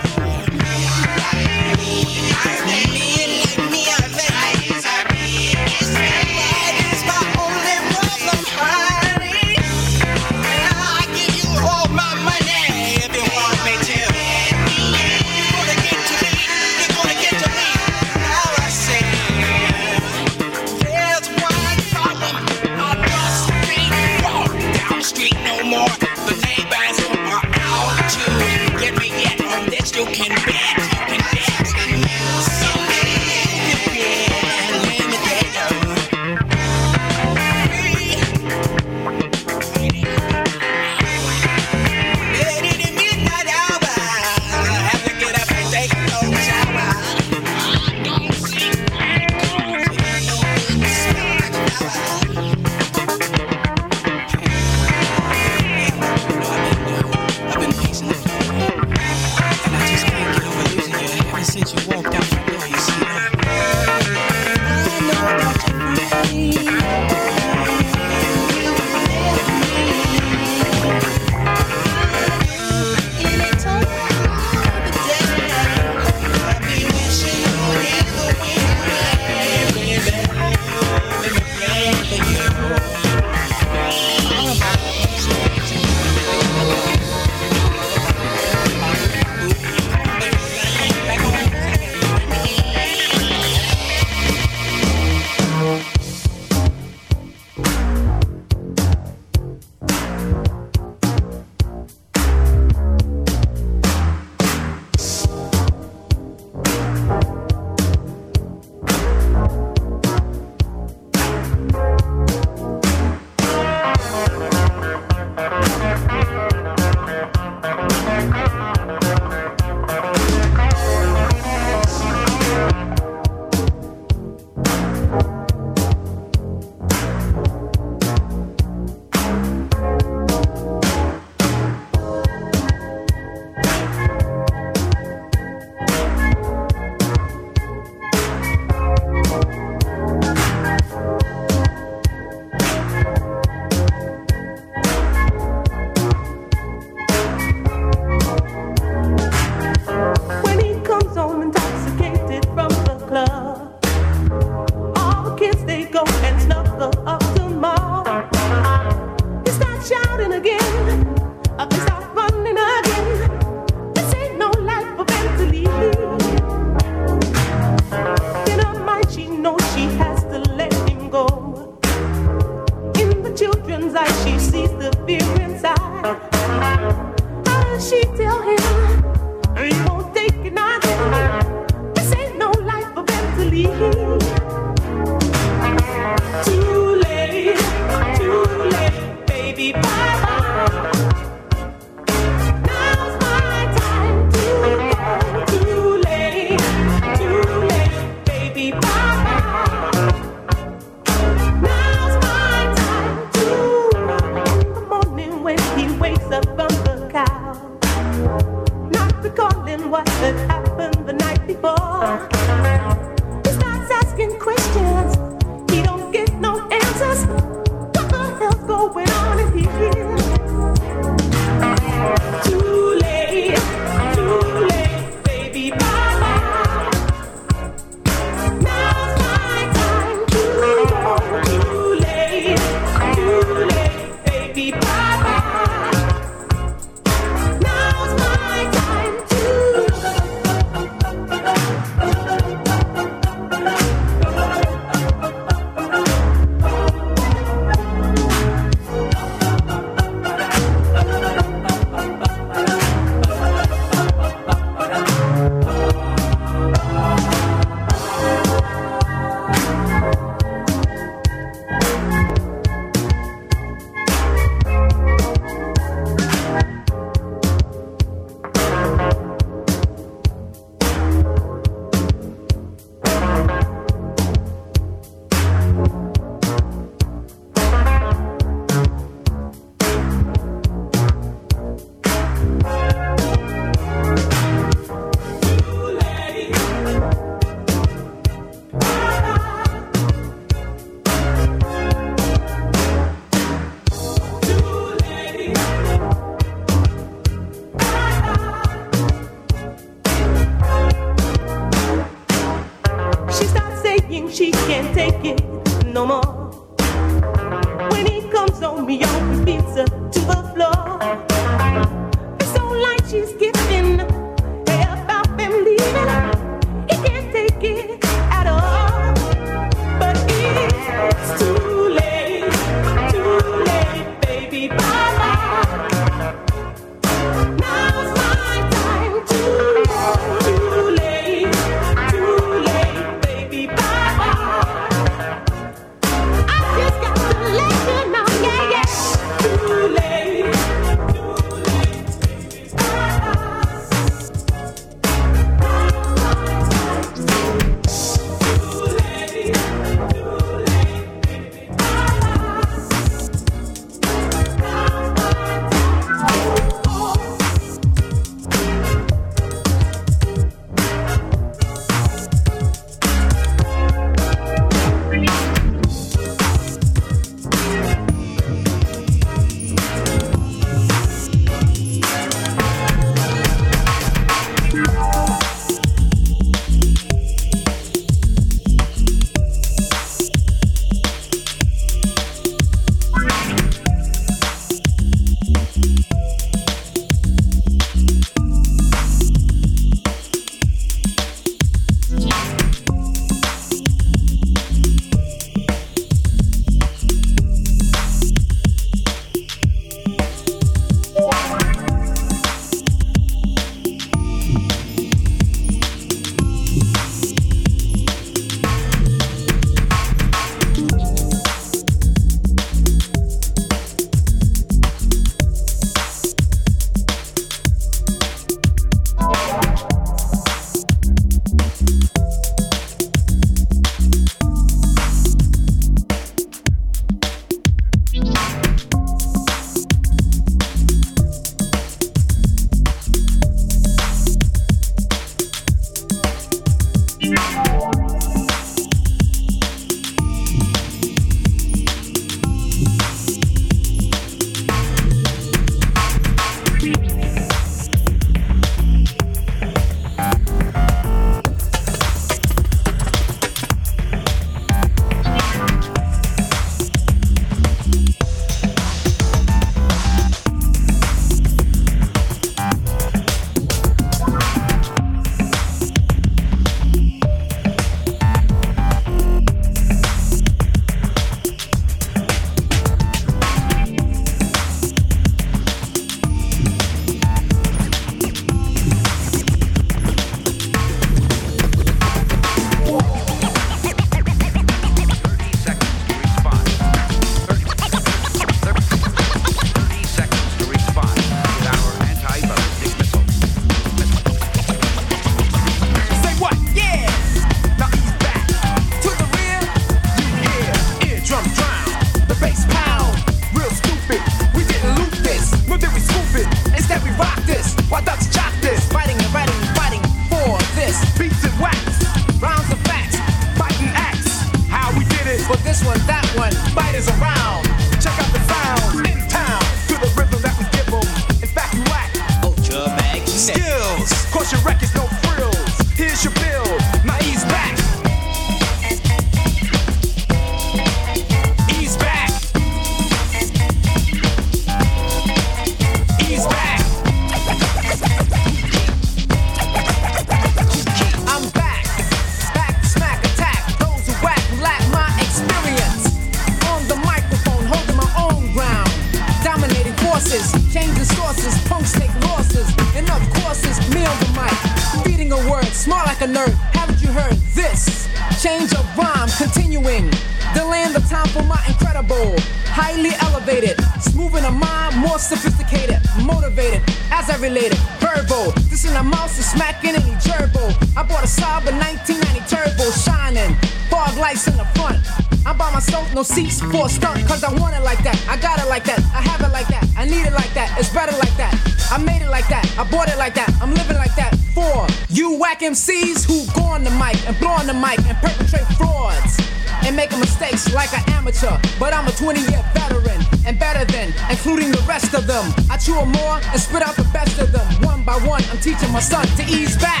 Speaker 22: A
Speaker 23: stunt, cause I want it like that. I got it like that. I have it like that. I need it like that. It's better like that. I made it like that. I bought it like that. I'm living like that. For you whack MCs who go on the mic and blow on the mic and perpetrate frauds and making mistakes like an amateur. But I'm a 20 year veteran and better than, including the rest of them. I chew more and spit out the best of them. One by one, I'm teaching my son to ease back.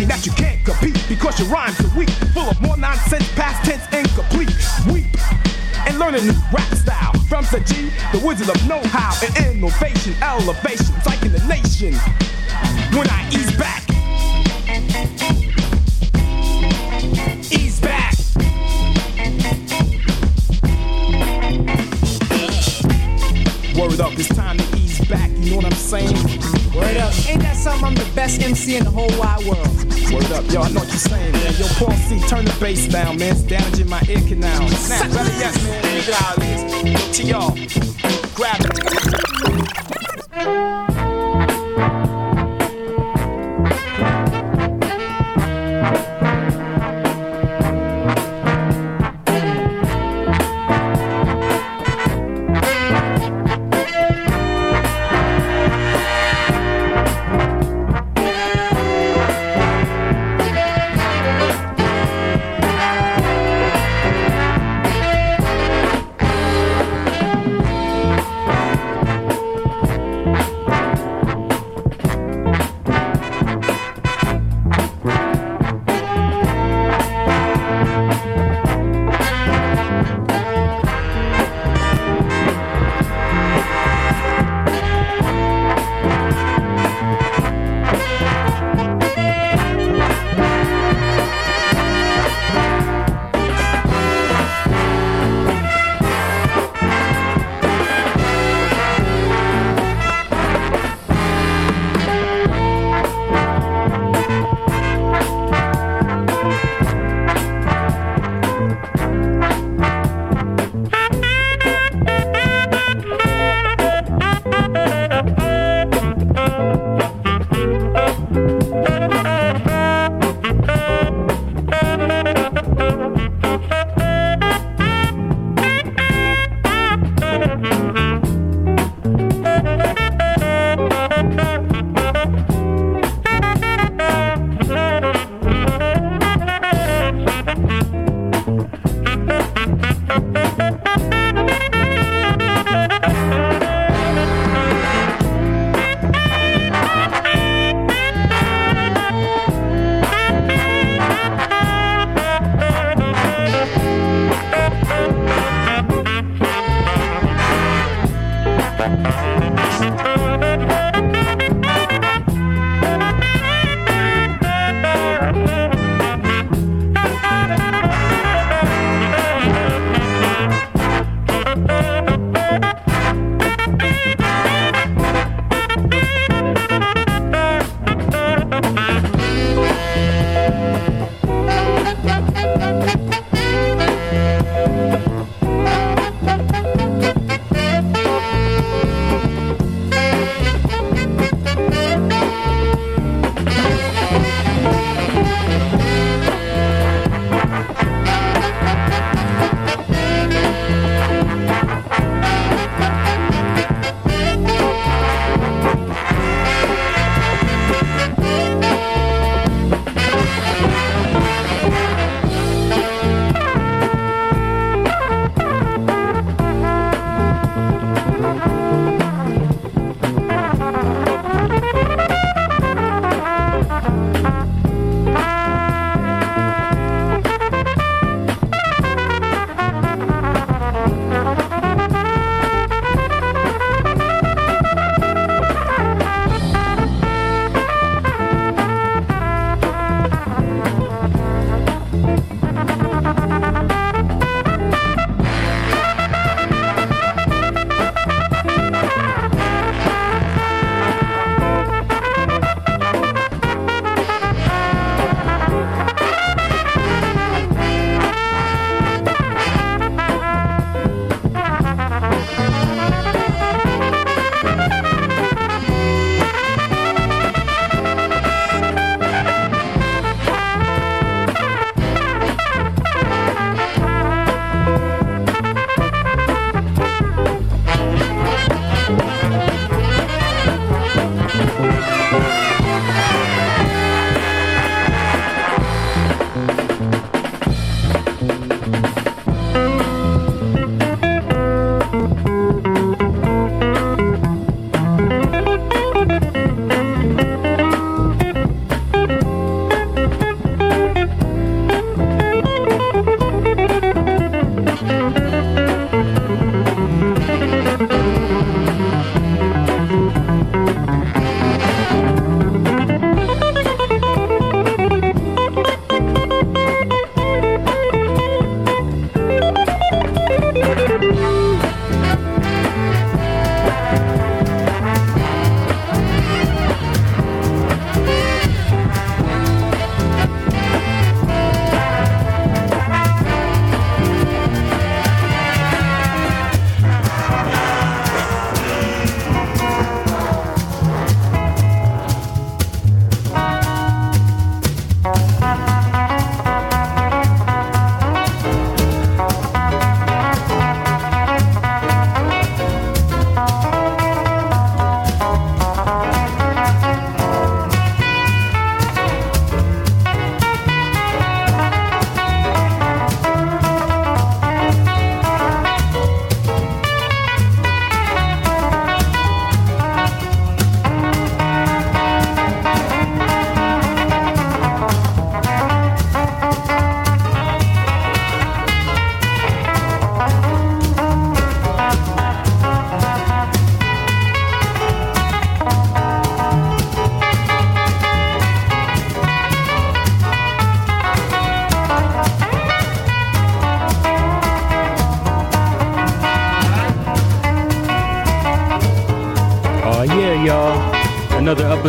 Speaker 10: Well, that you can't compete because your rhymes are weak, full of more nonsense, past tense, incomplete. Weep and learn a new rap style from the G, the wizard of know-how and innovation, elevation, the man. Damaging my ear canal. Snap, better yes, man.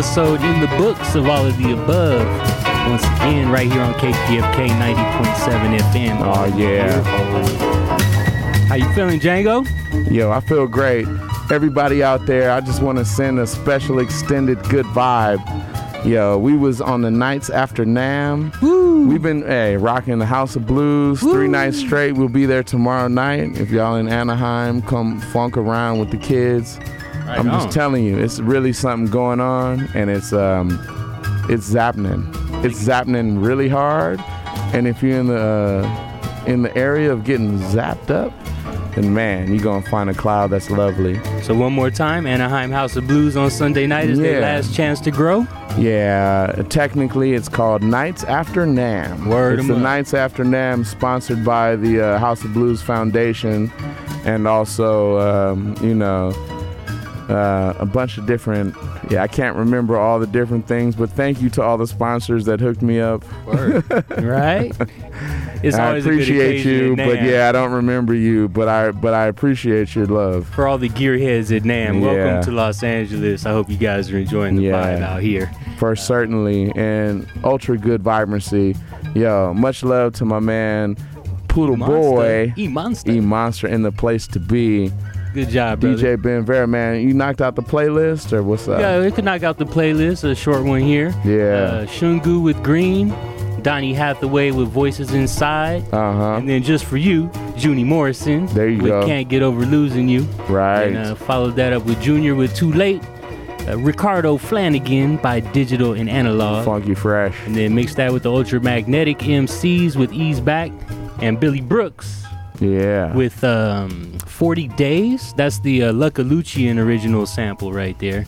Speaker 2: Episode in the books of all of the above. Once again, right here on KPFK 90.7 FM.
Speaker 21: Oh yeah.
Speaker 2: How you feeling, Django?
Speaker 21: Yo, I feel great. Everybody out there, I just want to send a special extended good vibe. Yo, we was on the nights after NAMM. We've been hey, rocking the House of Blues three nights straight. We'll be there tomorrow night. If y'all in Anaheim, come funk around with the kids. I'm
Speaker 2: on.
Speaker 21: just telling you, it's really something going on, and it's um, it's zapping. It's zapping really hard. And if you're in the uh, in the area of getting zapped up, then man, you're gonna find a cloud that's lovely.
Speaker 2: So one more time, Anaheim House of Blues on Sunday night is their last chance to grow.
Speaker 21: Yeah, technically it's called Nights After NAMM.
Speaker 2: Word
Speaker 21: it's the
Speaker 2: up.
Speaker 21: Nights After NAMM, sponsored by the uh, House of Blues Foundation, and also, um, you know, uh, a bunch of different. Yeah, I can't remember all the different things, but thank you to all the sponsors that hooked me up. *laughs*
Speaker 2: right? It's
Speaker 21: I
Speaker 2: always a good
Speaker 21: appreciate you, but yeah, I don't remember you, but I but I appreciate your love.
Speaker 2: For all the gearheads at NAMM,
Speaker 21: Yeah.
Speaker 2: welcome to Los Angeles. I hope you guys are enjoying the
Speaker 21: Yeah.
Speaker 2: vibe out here.
Speaker 21: For certainly, and ultra good vibrancy. Yo, much love to my man Poodle
Speaker 2: E-Monster.
Speaker 21: Boy,
Speaker 2: E-Monster.
Speaker 21: E Monster in the place to be.
Speaker 2: Good job, brother.
Speaker 21: DJ Ben Vera, man, you knocked out the playlist or what's up?
Speaker 2: Yeah, we could knock out the playlist, a short one here.
Speaker 21: Yeah.
Speaker 2: Uh, Shungu with Green, Donny Hathaway with Voices Inside,
Speaker 21: Uh huh.
Speaker 2: and then just for you, Junie Morrison.
Speaker 21: There you
Speaker 2: with
Speaker 21: go.
Speaker 2: Can't Get Over Losing You.
Speaker 21: Right.
Speaker 2: And uh, followed that up with Junior with Too Late. Uh, Ricardo Flanagan by Digital and Analog.
Speaker 21: Funky Fresh.
Speaker 2: And then mix that with the Ultramagnetic MCs with Ease Back and Billy Brooks
Speaker 21: Yeah.
Speaker 2: with um, 40 Days. That's the uh, original sample right there.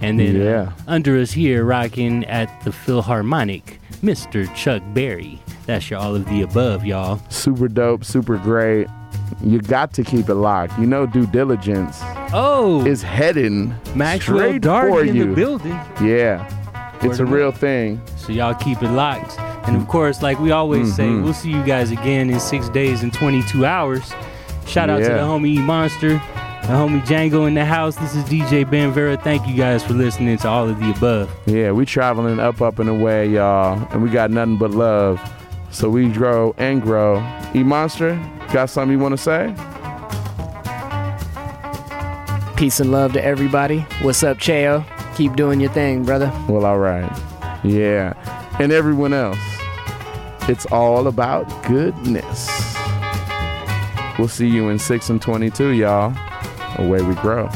Speaker 2: And then uh,
Speaker 21: Yeah.
Speaker 2: under us here, rocking at the Philharmonic, Mr. Chuck Berry. That's your all of the above, y'all.
Speaker 21: super dope, super great. You got to keep it locked. You know, due diligence
Speaker 2: Oh,
Speaker 21: is heading
Speaker 2: Maxwell
Speaker 21: straight for
Speaker 2: in
Speaker 21: you.
Speaker 2: the building.
Speaker 21: Yeah, it's a
Speaker 2: Word
Speaker 21: real thing.
Speaker 2: So y'all keep it locked. And of course, like we always say,
Speaker 21: Mhm.
Speaker 2: we'll see you guys again in six days and 22 hours. Shout out to the homie E Monster, the homie Django in the house. This is DJ Ben Vera. Thank you guys for listening to all of the above.
Speaker 21: Yeah, we traveling up, up and away, y'all, and we got nothing but love. So we grow and grow. E Monster, got something you want to say?
Speaker 13: Peace and love to everybody. What's up, Cheo? Keep doing your thing, brother.
Speaker 21: Well, all right. Yeah, and everyone else. It's all about goodness. We'll see you in six and twenty-two, y'all. Away we grow.